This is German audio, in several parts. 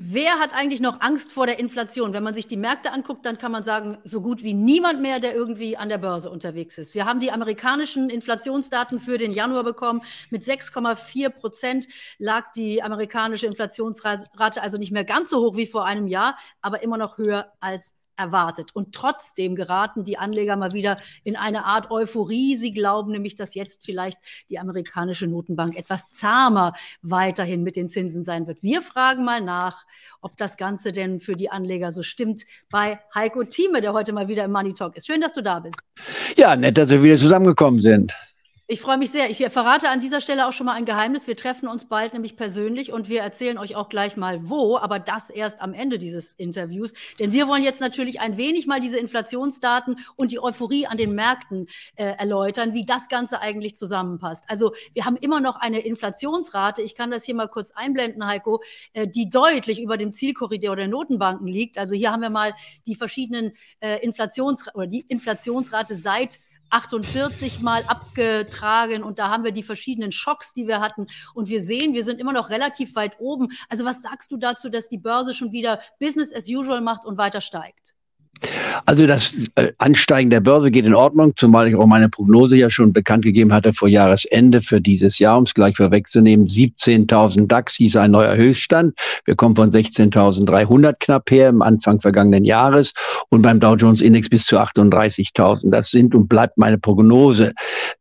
Wer hat eigentlich noch Angst vor der Inflation? Wenn man sich die Märkte anguckt, dann kann man sagen, so gut wie niemand mehr, der irgendwie an der Börse unterwegs ist. Wir haben die amerikanischen Inflationsdaten für den Januar bekommen. Mit 6,4 Prozent lag die amerikanische Inflationsrate also nicht mehr ganz so hoch wie vor einem Jahr, aber immer noch höher als erwartet. Und trotzdem geraten die Anleger mal wieder in eine Art Euphorie. Sie glauben nämlich, dass jetzt vielleicht die amerikanische Notenbank etwas zahmer weiterhin mit den Zinsen sein wird. Wir fragen mal nach, ob das Ganze denn für die Anleger so stimmt bei Heiko Thieme, der heute mal wieder im Money Talk ist. Schön, dass du da bist. Ja, nett, dass wir wieder zusammengekommen sind. Ich freue mich sehr. Ich verrate an dieser Stelle auch schon mal ein Geheimnis. Wir treffen uns bald nämlich persönlich und wir erzählen euch auch gleich mal wo, aber das erst am Ende dieses Interviews. Denn wir wollen jetzt natürlich ein wenig mal diese Inflationsdaten und die Euphorie an den Märkten äh, erläutern, wie das Ganze eigentlich zusammenpasst. Also wir haben immer noch eine Inflationsrate, ich kann das hier mal kurz einblenden, Heiko, äh, die deutlich über dem Zielkorridor der Notenbanken liegt. Also hier haben wir mal die verschiedenen äh, Inflations oder die Inflationsrate seit 48 Mal abgetragen und da haben wir die verschiedenen Schocks, die wir hatten. Und wir sehen, wir sind immer noch relativ weit oben. Also was sagst du dazu, dass die Börse schon wieder Business as usual macht und weiter steigt? Also das äh, Ansteigen der Börse geht in Ordnung, zumal ich auch meine Prognose ja schon bekannt gegeben hatte vor Jahresende für dieses Jahr, um es gleich vorwegzunehmen. 17.000 DAX hieß ein neuer Höchststand. Wir kommen von 16.300 knapp her im Anfang vergangenen Jahres und beim Dow Jones Index bis zu 38.000. Das sind und bleibt meine Prognose.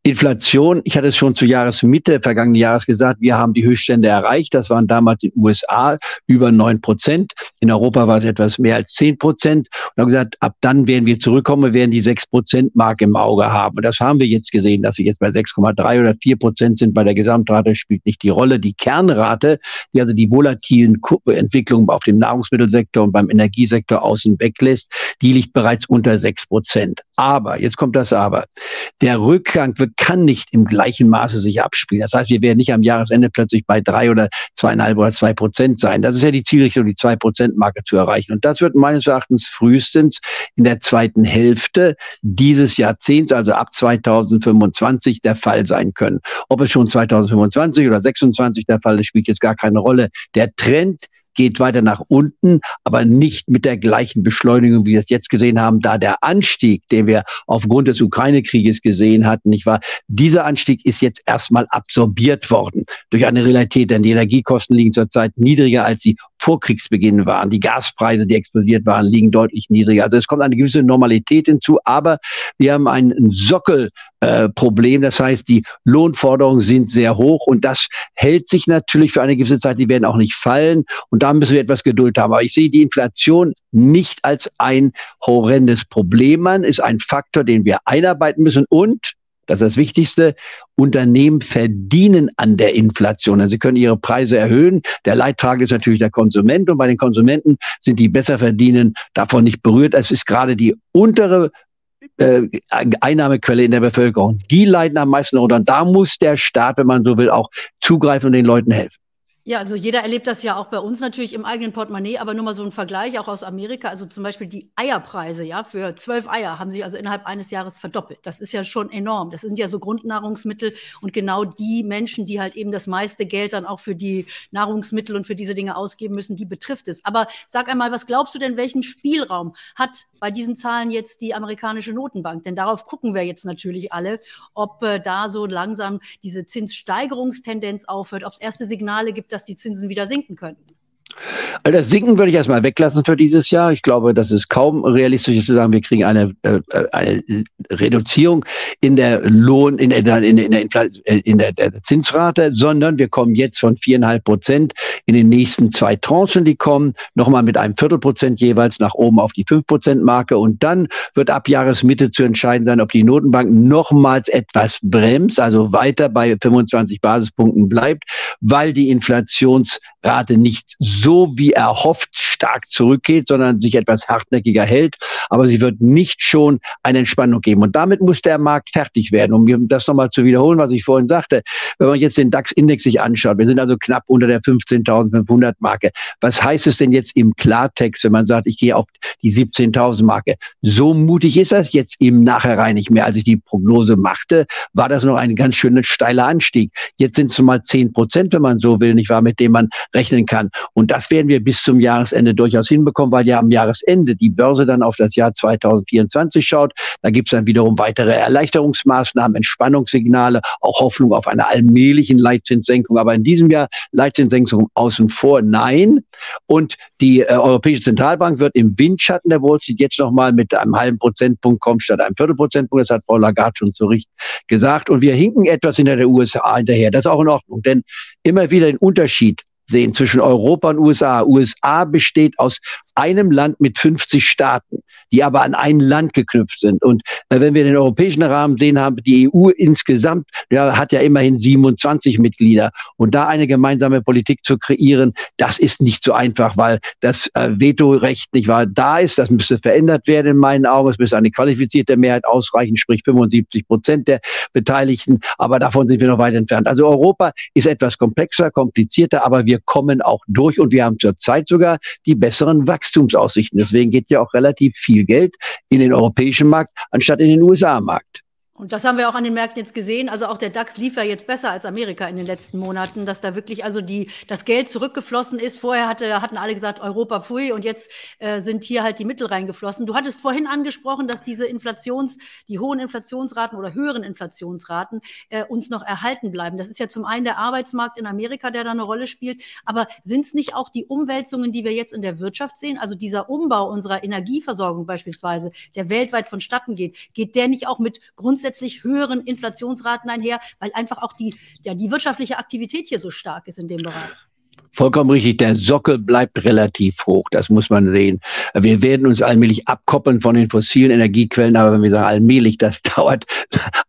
Inflation, ich hatte es schon zu Jahresmitte vergangenen Jahres gesagt, wir haben die Höchststände erreicht. Das waren damals in den USA über 9 Prozent. In Europa war es etwas mehr als 10 Prozent. Und haben gesagt, ab dann werden wir zurückkommen, werden die 6%-Mark im Auge haben. Und das haben wir jetzt gesehen, dass wir jetzt bei 6,3 oder 4 Prozent sind. Bei der Gesamtrate spielt nicht die Rolle. Die Kernrate, die also die volatilen Entwicklungen auf dem Nahrungsmittelsektor und beim Energiesektor außen weglässt, die liegt bereits unter 6 Prozent. Aber, jetzt kommt das Aber, der Rückgang kann nicht im gleichen Maße sich abspielen. Das heißt, wir werden nicht am Jahresende plötzlich bei drei oder zweieinhalb oder zwei Prozent sein. Das ist ja die Zielrichtung, die zwei Prozent Marke zu erreichen. Und das wird meines Erachtens frühestens in der zweiten Hälfte dieses Jahrzehnts, also ab 2025, der Fall sein können. Ob es schon 2025 oder 26 der Fall ist, spielt jetzt gar keine Rolle. Der Trend geht weiter nach unten, aber nicht mit der gleichen Beschleunigung, wie wir es jetzt gesehen haben, da der Anstieg, den wir aufgrund des Ukraine-Krieges gesehen hatten, nicht wahr? Dieser Anstieg ist jetzt erstmal absorbiert worden durch eine Realität, denn die Energiekosten liegen zurzeit niedriger, als sie vor Kriegsbeginn waren. Die Gaspreise, die explodiert waren, liegen deutlich niedriger. Also es kommt eine gewisse Normalität hinzu, aber wir haben ein Sockelproblem. Äh, das heißt, die Lohnforderungen sind sehr hoch und das hält sich natürlich für eine gewisse Zeit. Die werden auch nicht fallen und da müssen wir etwas Geduld haben. Aber ich sehe die Inflation nicht als ein horrendes Problem an, ist ein Faktor, den wir einarbeiten müssen und das ist das Wichtigste. Unternehmen verdienen an der Inflation. Also sie können ihre Preise erhöhen. Der Leidtragende ist natürlich der Konsument. Und bei den Konsumenten sind die besser verdienen davon nicht berührt. Es ist gerade die untere äh, Einnahmequelle in der Bevölkerung. Die leiden am meisten darunter. Und da muss der Staat, wenn man so will, auch zugreifen und den Leuten helfen. Ja, also jeder erlebt das ja auch bei uns natürlich im eigenen Portemonnaie, aber nur mal so ein Vergleich auch aus Amerika. Also zum Beispiel die Eierpreise, ja, für zwölf Eier haben sich also innerhalb eines Jahres verdoppelt. Das ist ja schon enorm. Das sind ja so Grundnahrungsmittel und genau die Menschen, die halt eben das meiste Geld dann auch für die Nahrungsmittel und für diese Dinge ausgeben müssen, die betrifft es. Aber sag einmal, was glaubst du denn, welchen Spielraum hat bei diesen Zahlen jetzt die amerikanische Notenbank? Denn darauf gucken wir jetzt natürlich alle, ob äh, da so langsam diese Zinssteigerungstendenz aufhört, ob es erste Signale gibt, dass die Zinsen wieder sinken könnten. Also das Sinken würde ich erstmal weglassen für dieses Jahr. Ich glaube, das ist kaum realistisch zu sagen, wir kriegen eine, äh, eine Reduzierung in der Lohn, in der, in der, in der, der Zinsrate, sondern wir kommen jetzt von viereinhalb Prozent in den nächsten zwei Tranchen, die kommen, nochmal mit einem Viertelprozent jeweils nach oben auf die fünf Prozent Marke. Und dann wird ab Jahresmitte zu entscheiden sein, ob die Notenbank nochmals etwas bremst, also weiter bei 25 Basispunkten bleibt, weil die Inflationsrate nicht so wie erhofft stark zurückgeht, sondern sich etwas hartnäckiger hält. Aber sie wird nicht schon eine Entspannung geben. Und damit muss der Markt fertig werden. Um das nochmal zu wiederholen, was ich vorhin sagte, wenn man jetzt den DAX-Index sich anschaut, wir sind also knapp unter der 15.500 Marke. Was heißt es denn jetzt im Klartext, wenn man sagt, ich gehe auf die 17.000 Marke? So mutig ist das jetzt im Nachhinein nicht mehr. Als ich die Prognose machte, war das noch ein ganz schöner steiler Anstieg. Jetzt sind es mal 10 Prozent, wenn man so will, nicht wahr, mit dem man rechnen kann. Und das werden wir wir bis zum Jahresende durchaus hinbekommen, weil ja am Jahresende die Börse dann auf das Jahr 2024 schaut. Da gibt es dann wiederum weitere Erleichterungsmaßnahmen, Entspannungssignale, auch Hoffnung auf eine allmählichen Leitzinssenkung. Aber in diesem Jahr Leitzinssenkung außen vor, nein. Und die äh, Europäische Zentralbank wird im Windschatten der Wall Street jetzt nochmal mit einem halben Prozentpunkt kommen statt einem Viertelprozentpunkt. Das hat Frau Lagarde schon zu Recht gesagt. Und wir hinken etwas hinter der USA hinterher. Das ist auch in Ordnung, denn immer wieder den Unterschied sehen zwischen Europa und USA. USA besteht aus einem Land mit 50 Staaten, die aber an ein Land geknüpft sind. Und äh, wenn wir den europäischen Rahmen sehen, haben die EU insgesamt, ja, hat ja immerhin 27 Mitglieder. Und da eine gemeinsame Politik zu kreieren, das ist nicht so einfach, weil das äh, Vetorecht nicht wahr da ist. Das müsste verändert werden in meinen Augen. Es müsste eine qualifizierte Mehrheit ausreichen, sprich 75 Prozent der Beteiligten. Aber davon sind wir noch weit entfernt. Also Europa ist etwas komplexer, komplizierter, aber wir kommen auch durch und wir haben zurzeit sogar die besseren Wachstum Wachstumsaussichten. Deswegen geht ja auch relativ viel Geld in den europäischen Markt anstatt in den USA-Markt. Und das haben wir auch an den Märkten jetzt gesehen. Also auch der DAX lief ja jetzt besser als Amerika in den letzten Monaten, dass da wirklich also die, das Geld zurückgeflossen ist. Vorher hatte, hatten alle gesagt, Europa pfui und jetzt äh, sind hier halt die Mittel reingeflossen. Du hattest vorhin angesprochen, dass diese Inflations, die hohen Inflationsraten oder höheren Inflationsraten äh, uns noch erhalten bleiben. Das ist ja zum einen der Arbeitsmarkt in Amerika, der da eine Rolle spielt. Aber sind es nicht auch die Umwälzungen, die wir jetzt in der Wirtschaft sehen? Also dieser Umbau unserer Energieversorgung beispielsweise, der weltweit vonstatten geht, geht der nicht auch mit grundsätzlich grundsätzlich höheren Inflationsraten einher, weil einfach auch die, ja, die wirtschaftliche Aktivität hier so stark ist in dem Bereich. Vollkommen richtig. Der Sockel bleibt relativ hoch. Das muss man sehen. Wir werden uns allmählich abkoppeln von den fossilen Energiequellen. Aber wenn wir sagen allmählich, das dauert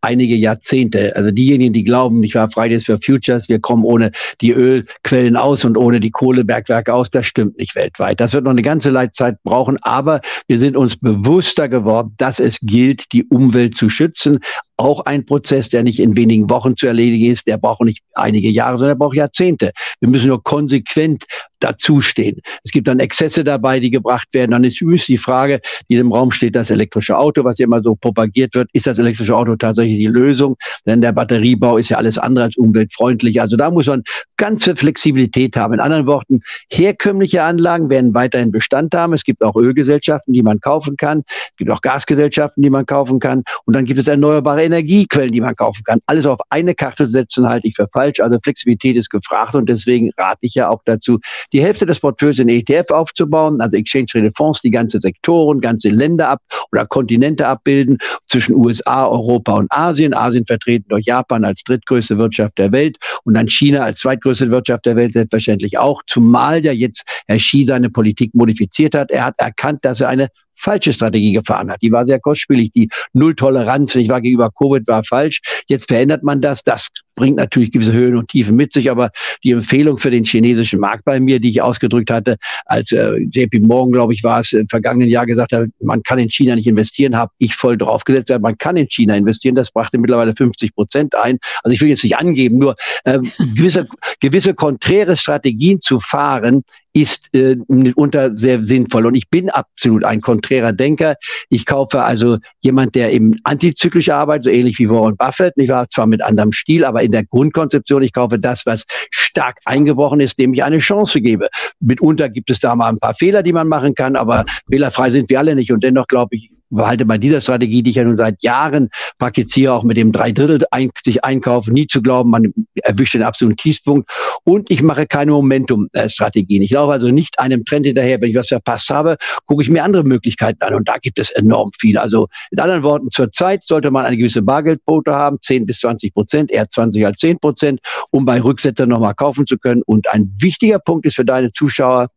einige Jahrzehnte. Also diejenigen, die glauben, ich war Fridays for Futures, wir kommen ohne die Ölquellen aus und ohne die Kohlebergwerke aus, das stimmt nicht weltweit. Das wird noch eine ganze Leitzeit brauchen. Aber wir sind uns bewusster geworden, dass es gilt, die Umwelt zu schützen auch ein Prozess, der nicht in wenigen Wochen zu erledigen ist. Der braucht nicht einige Jahre, sondern der braucht Jahrzehnte. Wir müssen nur konsequent dazustehen. Es gibt dann Exzesse dabei, die gebracht werden. Dann ist übrigens die Frage, die im Raum steht, das elektrische Auto, was immer so propagiert wird. Ist das elektrische Auto tatsächlich die Lösung? Denn der Batteriebau ist ja alles andere als umweltfreundlich. Also da muss man ganze Flexibilität haben. In anderen Worten, herkömmliche Anlagen werden weiterhin Bestand haben. Es gibt auch Ölgesellschaften, die man kaufen kann. Es gibt auch Gasgesellschaften, die man kaufen kann. Und dann gibt es erneuerbare Energiequellen, die man kaufen kann. Alles auf eine Karte setzen halte ich für falsch. Also Flexibilität ist gefragt und deswegen rate ich ja auch dazu, die Hälfte des Portfolios in ETF aufzubauen, also Exchange Traded Fonds, die ganze Sektoren, ganze Länder ab oder Kontinente abbilden, zwischen USA, Europa und Asien. Asien vertreten durch Japan als drittgrößte Wirtschaft der Welt und dann China als zweitgrößte Wirtschaft der Welt selbstverständlich auch, zumal ja jetzt Herr Xi seine Politik modifiziert hat. Er hat erkannt, dass er eine falsche Strategie gefahren hat. Die war sehr kostspielig. Die Nulltoleranz, ich war gegenüber Covid, war falsch. Jetzt verändert man das. Das bringt natürlich gewisse Höhen und Tiefen mit sich, aber die Empfehlung für den chinesischen Markt bei mir, die ich ausgedrückt hatte, als äh, JP Morgan, glaube ich, war es im vergangenen Jahr gesagt hat, man kann in China nicht investieren, habe ich voll draufgesetzt, man kann in China investieren, das brachte mittlerweile 50 Prozent ein. Also ich will jetzt nicht angeben, nur äh, gewisse, gewisse konträre Strategien zu fahren, ist äh, mitunter sehr sinnvoll. Und ich bin absolut ein konträrer Denker. Ich kaufe also jemand, der eben antizyklisch arbeitet, so ähnlich wie Warren Buffett, nicht wahr? Zwar mit anderem Stil, aber in der Grundkonzeption, ich kaufe das, was stark eingebrochen ist, dem ich eine Chance gebe. Mitunter gibt es da mal ein paar Fehler, die man machen kann, aber fehlerfrei sind wir alle nicht. Und dennoch glaube ich, behalte bei dieser Strategie, die ich ja nun seit Jahren praktiziere, auch mit dem Dreidrittel ein, sich einkaufen, nie zu glauben, man erwischt den absoluten Kiespunkt. Und ich mache keine Momentum-Strategien. Ich laufe also nicht einem Trend hinterher. Wenn ich was verpasst habe, gucke ich mir andere Möglichkeiten an. Und da gibt es enorm viel. Also in anderen Worten, zurzeit sollte man eine gewisse Bargeldquote haben, 10 bis 20 Prozent, eher 20 als 10 Prozent, um bei Rücksetzern nochmal kaufen zu können. Und ein wichtiger Punkt ist für deine Zuschauer,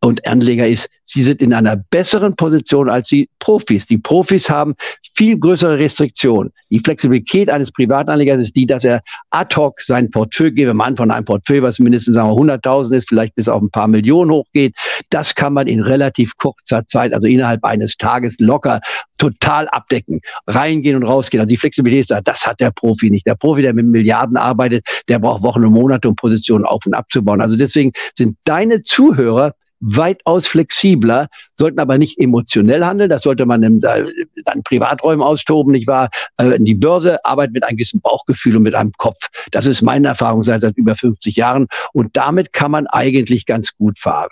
und Anleger ist, sie sind in einer besseren Position als die Profis. Die Profis haben viel größere Restriktionen. Die Flexibilität eines Privatanlegers ist die, dass er ad hoc sein Portfolio, gebe man von einem Portfolio, was mindestens sagen wir 100.000 ist, vielleicht bis auf ein paar Millionen hochgeht. Das kann man in relativ kurzer Zeit, also innerhalb eines Tages locker total abdecken, reingehen und rausgehen. Also die Flexibilität ist da, das hat der Profi nicht. Der Profi, der mit Milliarden arbeitet, der braucht Wochen und Monate, um Positionen auf und abzubauen. Also deswegen sind deine Zuhörer weitaus flexibler, sollten aber nicht emotionell handeln. Das sollte man in seinen Privaträumen austoben, nicht wahr? Äh, die Börse arbeitet mit einem gewissen Bauchgefühl und mit einem Kopf. Das ist meine Erfahrung seit, seit über 50 Jahren. Und damit kann man eigentlich ganz gut fahren.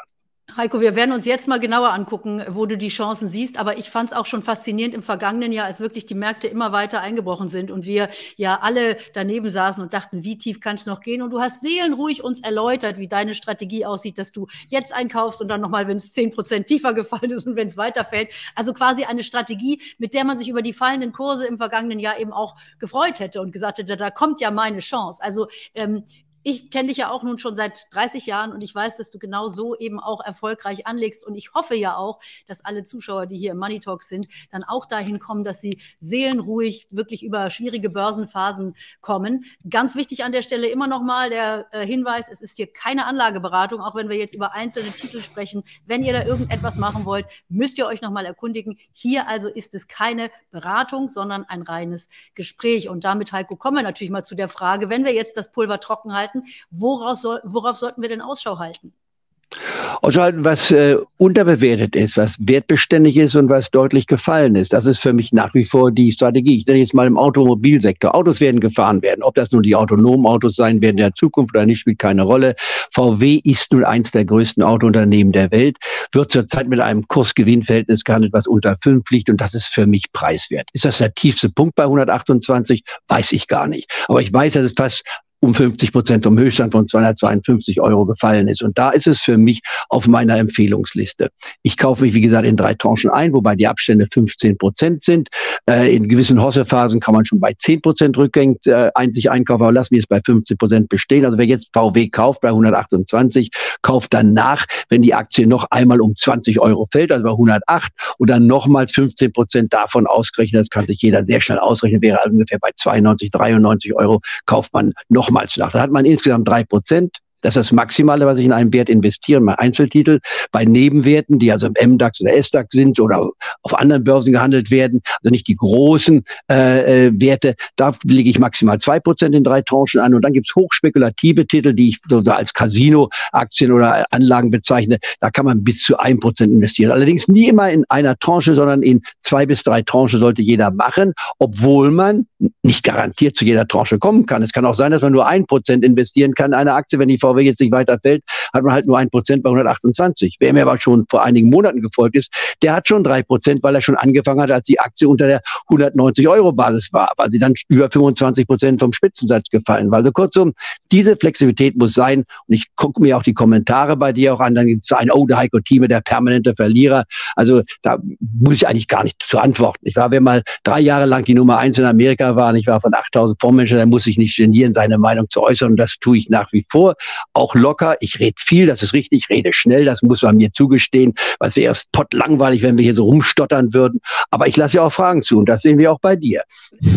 Heiko, wir werden uns jetzt mal genauer angucken, wo du die Chancen siehst. Aber ich fand es auch schon faszinierend im vergangenen Jahr, als wirklich die Märkte immer weiter eingebrochen sind und wir ja alle daneben saßen und dachten, wie tief kann es noch gehen? Und du hast seelenruhig uns erläutert, wie deine Strategie aussieht, dass du jetzt einkaufst und dann nochmal, wenn es zehn Prozent tiefer gefallen ist und wenn es weiterfällt. Also quasi eine Strategie, mit der man sich über die fallenden Kurse im vergangenen Jahr eben auch gefreut hätte und gesagt hätte, da kommt ja meine Chance. Also ähm, ich kenne dich ja auch nun schon seit 30 Jahren und ich weiß, dass du genau so eben auch erfolgreich anlegst. Und ich hoffe ja auch, dass alle Zuschauer, die hier im Money Talk sind, dann auch dahin kommen, dass sie seelenruhig wirklich über schwierige Börsenphasen kommen. Ganz wichtig an der Stelle immer noch mal der äh, Hinweis, es ist hier keine Anlageberatung, auch wenn wir jetzt über einzelne Titel sprechen. Wenn ihr da irgendetwas machen wollt, müsst ihr euch noch mal erkundigen. Hier also ist es keine Beratung, sondern ein reines Gespräch. Und damit, Heiko, kommen wir natürlich mal zu der Frage, wenn wir jetzt das Pulver trocken halten, halten. Worauf, soll, worauf sollten wir denn Ausschau halten? Also halt, was äh, unterbewertet ist, was wertbeständig ist und was deutlich gefallen ist. Das ist für mich nach wie vor die Strategie. Ich nenne jetzt mal im Automobilsektor. Autos werden gefahren werden. Ob das nun die autonomen Autos sein werden in der Zukunft oder nicht, spielt keine Rolle. VW ist nun eins der größten Autounternehmen der Welt, wird zurzeit mit einem Kursgewinnverhältnis gehandelt, was unter fünf liegt und das ist für mich preiswert. Ist das der tiefste Punkt bei 128? Weiß ich gar nicht. Aber ich weiß, dass es fast um 50 Prozent vom Höchststand von 252 Euro gefallen ist. Und da ist es für mich auf meiner Empfehlungsliste. Ich kaufe mich, wie gesagt, in drei Tranchen ein, wobei die Abstände 15 Prozent sind. Äh, in gewissen Hossephasen kann man schon bei 10 Prozent rückgängig äh, einzig einkaufen, aber lassen wir es bei 15 Prozent bestehen. Also wer jetzt VW kauft bei 128, kauft dann nach, wenn die Aktie noch einmal um 20 Euro fällt, also bei 108 und dann nochmals 15 Prozent davon ausgerechnet, das kann sich jeder sehr schnell ausrechnen, wäre ungefähr bei 92, 93 Euro, kauft man noch nochmals nach. Da hat man insgesamt drei Prozent. Das ist das Maximale, was ich in einen Wert investiere, mein Einzeltitel. Bei Nebenwerten, die also im MDAX oder SDAX sind oder auf anderen Börsen gehandelt werden, also nicht die großen äh, äh Werte, da lege ich maximal zwei Prozent in drei Tranchen an. Und dann gibt es hochspekulative Titel, die ich so als Casino-Aktien oder Anlagen bezeichne. Da kann man bis zu ein Prozent investieren. Allerdings nie immer in einer Tranche, sondern in zwei bis drei Tranchen sollte jeder machen, obwohl man nicht garantiert zu jeder Tranche kommen kann. Es kann auch sein, dass man nur ein Prozent investieren kann in eine Aktie, wenn die VW jetzt nicht weiter fällt, hat man halt nur ein Prozent bei 128. Wer mir aber schon vor einigen Monaten gefolgt ist, der hat schon drei Prozent, weil er schon angefangen hat, als die Aktie unter der 190 Euro Basis war, weil sie dann über 25 Prozent vom Spitzensatz gefallen war. Also kurzum, diese Flexibilität muss sein. Und ich gucke mir auch die Kommentare bei dir auch an. Dann gibt es ein, oh, der Heiko Thieme, der permanente Verlierer. Also da muss ich eigentlich gar nicht zu antworten. Ich war, wer mal drei Jahre lang die Nummer eins in Amerika war, ich war von 8000 Fondsmanagern, der muss sich nicht genieren, seine Meinung zu äußern. Und das tue ich nach wie vor auch locker. Ich rede viel, das ist richtig, ich rede schnell, das muss man mir zugestehen, weil es wäre erst potlangweilig, wenn wir hier so rumstottern würden. Aber ich lasse ja auch Fragen zu und das sehen wir auch bei dir.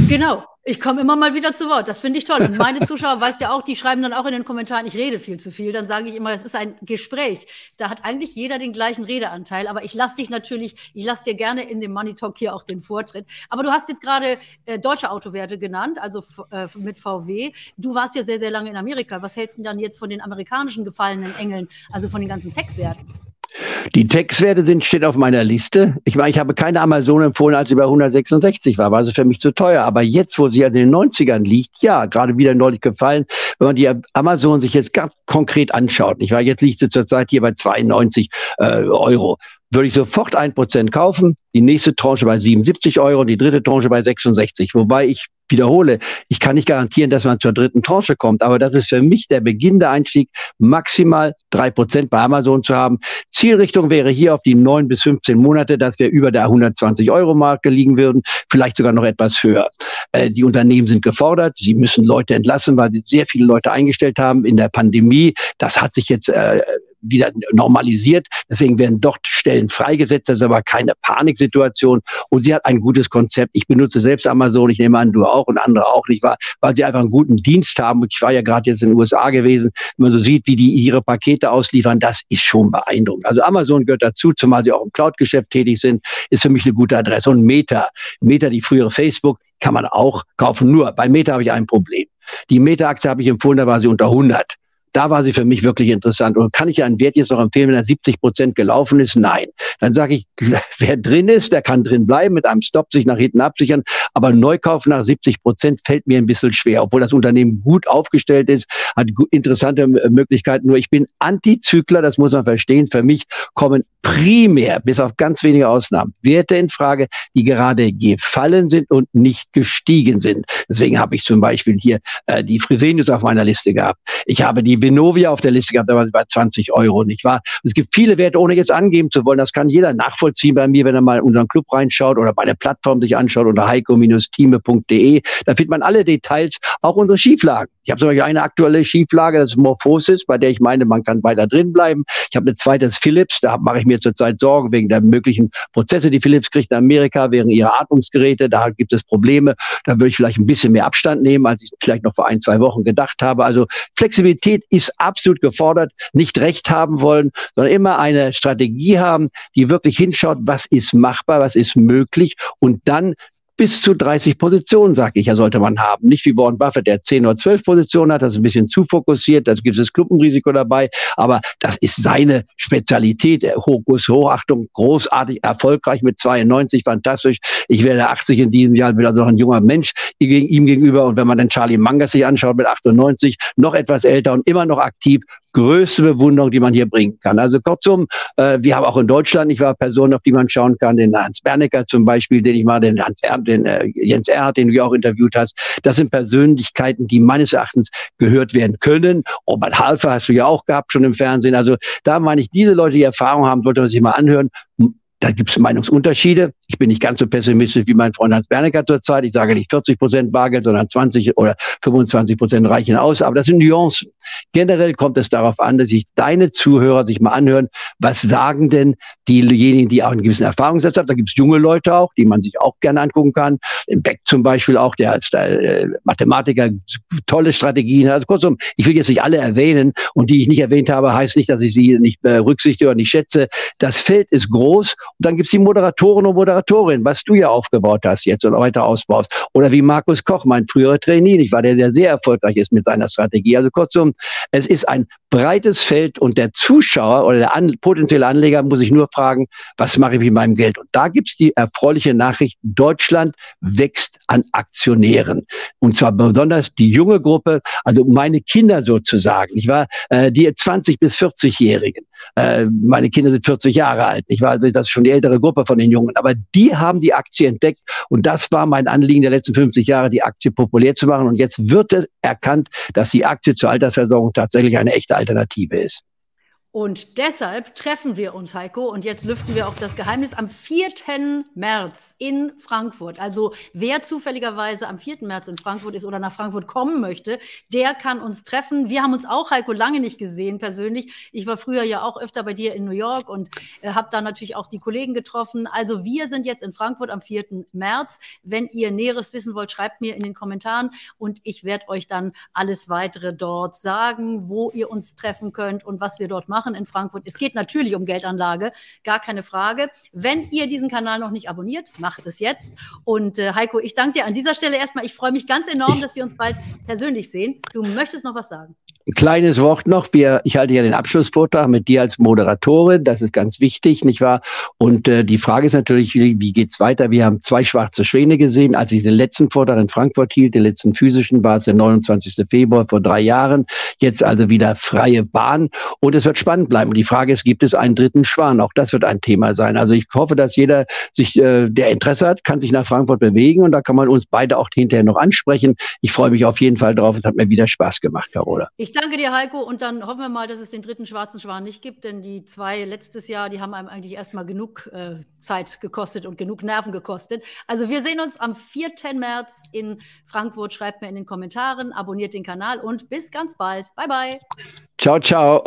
Genau. Ich komme immer mal wieder zu Wort. Das finde ich toll. Und meine Zuschauer, weißt ja auch, die schreiben dann auch in den Kommentaren, ich rede viel zu viel. Dann sage ich immer, das ist ein Gespräch. Da hat eigentlich jeder den gleichen Redeanteil. Aber ich lasse dich natürlich, ich lasse dir gerne in dem Money Talk hier auch den Vortritt. Aber du hast jetzt gerade äh, deutsche Autowerte genannt, also äh, mit VW. Du warst ja sehr, sehr lange in Amerika. Was hältst du dann jetzt von den amerikanischen gefallenen Engeln, also von den ganzen Tech-Werten? Die Textwerte sind, steht auf meiner Liste. Ich meine, ich habe keine Amazon empfohlen, als sie bei 166 war, war sie für mich zu teuer. Aber jetzt, wo sie also in den 90ern liegt, ja, gerade wieder neulich gefallen, wenn man die Amazon sich jetzt ganz konkret anschaut. Ich war jetzt liegt sie zurzeit hier bei 92 äh, Euro würde ich sofort ein Prozent kaufen, die nächste Tranche bei 77 Euro, die dritte Tranche bei 66. Wobei ich wiederhole, ich kann nicht garantieren, dass man zur dritten Tranche kommt, aber das ist für mich der Beginn der Einstieg, maximal drei Prozent bei Amazon zu haben. Zielrichtung wäre hier auf die neun bis 15 Monate, dass wir über der 120 Euro Marke liegen würden, vielleicht sogar noch etwas höher. Äh, die Unternehmen sind gefordert, sie müssen Leute entlassen, weil sie sehr viele Leute eingestellt haben in der Pandemie. Das hat sich jetzt äh, wieder normalisiert. Deswegen werden dort Stellen freigesetzt. Das ist aber keine Paniksituation. Und sie hat ein gutes Konzept. Ich benutze selbst Amazon. Ich nehme an, du auch und andere auch nicht wahr, weil sie einfach einen guten Dienst haben. Ich war ja gerade jetzt in den USA gewesen. Wenn man so sieht, wie die ihre Pakete ausliefern, das ist schon beeindruckend. Also Amazon gehört dazu, zumal sie auch im Cloud-Geschäft tätig sind, ist für mich eine gute Adresse. Und Meta, Meta, die frühere Facebook, kann man auch kaufen. Nur bei Meta habe ich ein Problem. Die Meta-Aktie habe ich empfohlen, da war sie unter 100. Da war sie für mich wirklich interessant. Und kann ich einen Wert jetzt noch empfehlen, wenn er 70 Prozent gelaufen ist? Nein. Dann sage ich, wer drin ist, der kann drin bleiben, mit einem Stop sich nach hinten absichern. Aber Neukauf nach 70 Prozent fällt mir ein bisschen schwer, obwohl das Unternehmen gut aufgestellt ist, hat interessante Möglichkeiten. Nur ich bin Antizykler, das muss man verstehen. Für mich kommen primär, bis auf ganz wenige Ausnahmen, Werte in Frage, die gerade gefallen sind und nicht gestiegen sind. Deswegen habe ich zum Beispiel hier äh, die Fresenius auf meiner Liste gehabt. Ich habe die Venovia auf der Liste gehabt, da war sie bei 20 Euro, nicht wahr? Es gibt viele Werte, ohne jetzt angeben zu wollen. Das kann jeder nachvollziehen bei mir, wenn er mal unseren Club reinschaut oder bei der Plattform sich anschaut unter heiko-teame.de. Da findet man alle Details, auch unsere Schieflagen. Ich habe zum Beispiel eine aktuelle Schieflage, das ist Morphosis, bei der ich meine, man kann weiter drin bleiben. Ich habe eine zweite, das Philips, da mache ich mir zurzeit Sorgen wegen der möglichen Prozesse, die Philips kriegt in Amerika wegen ihrer Atmungsgeräte. Da gibt es Probleme. Da würde ich vielleicht ein bisschen mehr Abstand nehmen, als ich vielleicht noch vor ein, zwei Wochen gedacht habe. Also Flexibilität ist absolut gefordert. Nicht recht haben wollen, sondern immer eine Strategie haben, die wirklich hinschaut, was ist machbar, was ist möglich und dann bis zu 30 Positionen, sage ich, ja, sollte man haben. Nicht wie Warren Buffett, der 10 oder 12 Positionen hat, das ist ein bisschen zu fokussiert, da gibt es Klumpenrisiko dabei, aber das ist seine Spezialität. Hokus, Hochachtung, großartig, erfolgreich mit 92, fantastisch. Ich werde 80 in diesem Jahr, also noch ein junger Mensch ihm gegenüber und wenn man dann Charlie Mangas sich anschaut mit 98, noch etwas älter und immer noch aktiv, größte Bewunderung, die man hier bringen kann. Also kurzum, äh, wir haben auch in Deutschland, ich war Personen, auf die man schauen kann, den Hans Bernecker zum Beispiel, den ich mal, den Hans er, den äh, Jens Erhard, den du ja auch interviewt hast. Das sind Persönlichkeiten, die meines Erachtens gehört werden können. Robert Halfer hast du ja auch gehabt schon im Fernsehen. Also da meine ich, diese Leute, die Erfahrung haben, sollte man sich mal anhören. Da gibt es Meinungsunterschiede. Ich bin nicht ganz so pessimistisch wie mein Freund Hans Bernecker zurzeit. Ich sage nicht 40 Prozent Bargeld, sondern 20 oder 25 Prozent reichen aus. Aber das sind Nuancen. Generell kommt es darauf an, dass sich deine Zuhörer sich mal anhören, was sagen denn diejenigen, die auch einen gewissen Erfahrungssatz haben. Da gibt es junge Leute auch, die man sich auch gerne angucken kann. Beck zum Beispiel auch, der als äh, Mathematiker tolle Strategien hat. Also kurzum, ich will jetzt nicht alle erwähnen und die ich nicht erwähnt habe, heißt nicht, dass ich sie nicht berücksichtige oder nicht schätze. Das Feld ist groß dann gibt es die Moderatoren und Moderatorinnen, was du ja aufgebaut hast jetzt und weiter ausbaust. Oder wie Markus Koch, mein früherer Trainee, ich war der, der sehr erfolgreich ist mit seiner Strategie. Also kurzum, es ist ein breites Feld und der Zuschauer oder der an, potenzielle Anleger muss sich nur fragen, was mache ich mit meinem Geld? Und da gibt es die erfreuliche Nachricht, Deutschland wächst an Aktionären. Und zwar besonders die junge Gruppe, also meine Kinder sozusagen. Ich war äh, die 20 bis 40-Jährigen. Äh, meine Kinder sind 40 Jahre alt. Ich war also das ist schon die ältere Gruppe von den Jungen. Aber die haben die Aktie entdeckt und das war mein Anliegen der letzten 50 Jahre, die Aktie populär zu machen. Und jetzt wird erkannt, dass die Aktie zur Altersversorgung tatsächlich eine echte Alternative ist. Und deshalb treffen wir uns, Heiko, und jetzt lüften wir auch das Geheimnis am 4. März in Frankfurt. Also wer zufälligerweise am 4. März in Frankfurt ist oder nach Frankfurt kommen möchte, der kann uns treffen. Wir haben uns auch, Heiko, lange nicht gesehen persönlich. Ich war früher ja auch öfter bei dir in New York und äh, habe da natürlich auch die Kollegen getroffen. Also wir sind jetzt in Frankfurt am 4. März. Wenn ihr Näheres wissen wollt, schreibt mir in den Kommentaren und ich werde euch dann alles weitere dort sagen, wo ihr uns treffen könnt und was wir dort machen machen in Frankfurt. Es geht natürlich um Geldanlage, gar keine Frage. Wenn ihr diesen Kanal noch nicht abonniert, macht es jetzt. Und äh, Heiko, ich danke dir an dieser Stelle erstmal. Ich freue mich ganz enorm, dass wir uns bald persönlich sehen. Du möchtest noch was sagen? Ein kleines Wort noch. Wir, ich halte ja den Abschlussvortrag mit dir als Moderatorin. Das ist ganz wichtig, nicht wahr? Und äh, die Frage ist natürlich, wie, wie geht's weiter? Wir haben zwei schwarze Schwäne gesehen. Als ich den letzten Vortrag in Frankfurt hielt, den letzten physischen, war es der 29. Februar vor drei Jahren. Jetzt also wieder freie Bahn. Und es wird spannend bleiben. Und die Frage ist, gibt es einen dritten Schwan? Auch das wird ein Thema sein. Also ich hoffe, dass jeder sich, äh, der Interesse hat, kann sich nach Frankfurt bewegen. Und da kann man uns beide auch hinterher noch ansprechen. Ich freue mich auf jeden Fall drauf. Es hat mir wieder Spaß gemacht, Carola. Ich danke dir, Heiko. Und dann hoffen wir mal, dass es den dritten schwarzen Schwan nicht gibt, denn die zwei letztes Jahr, die haben einem eigentlich erstmal genug äh, Zeit gekostet und genug Nerven gekostet. Also wir sehen uns am 4. März in Frankfurt. Schreibt mir in den Kommentaren, abonniert den Kanal und bis ganz bald. Bye, bye. Ciao, ciao.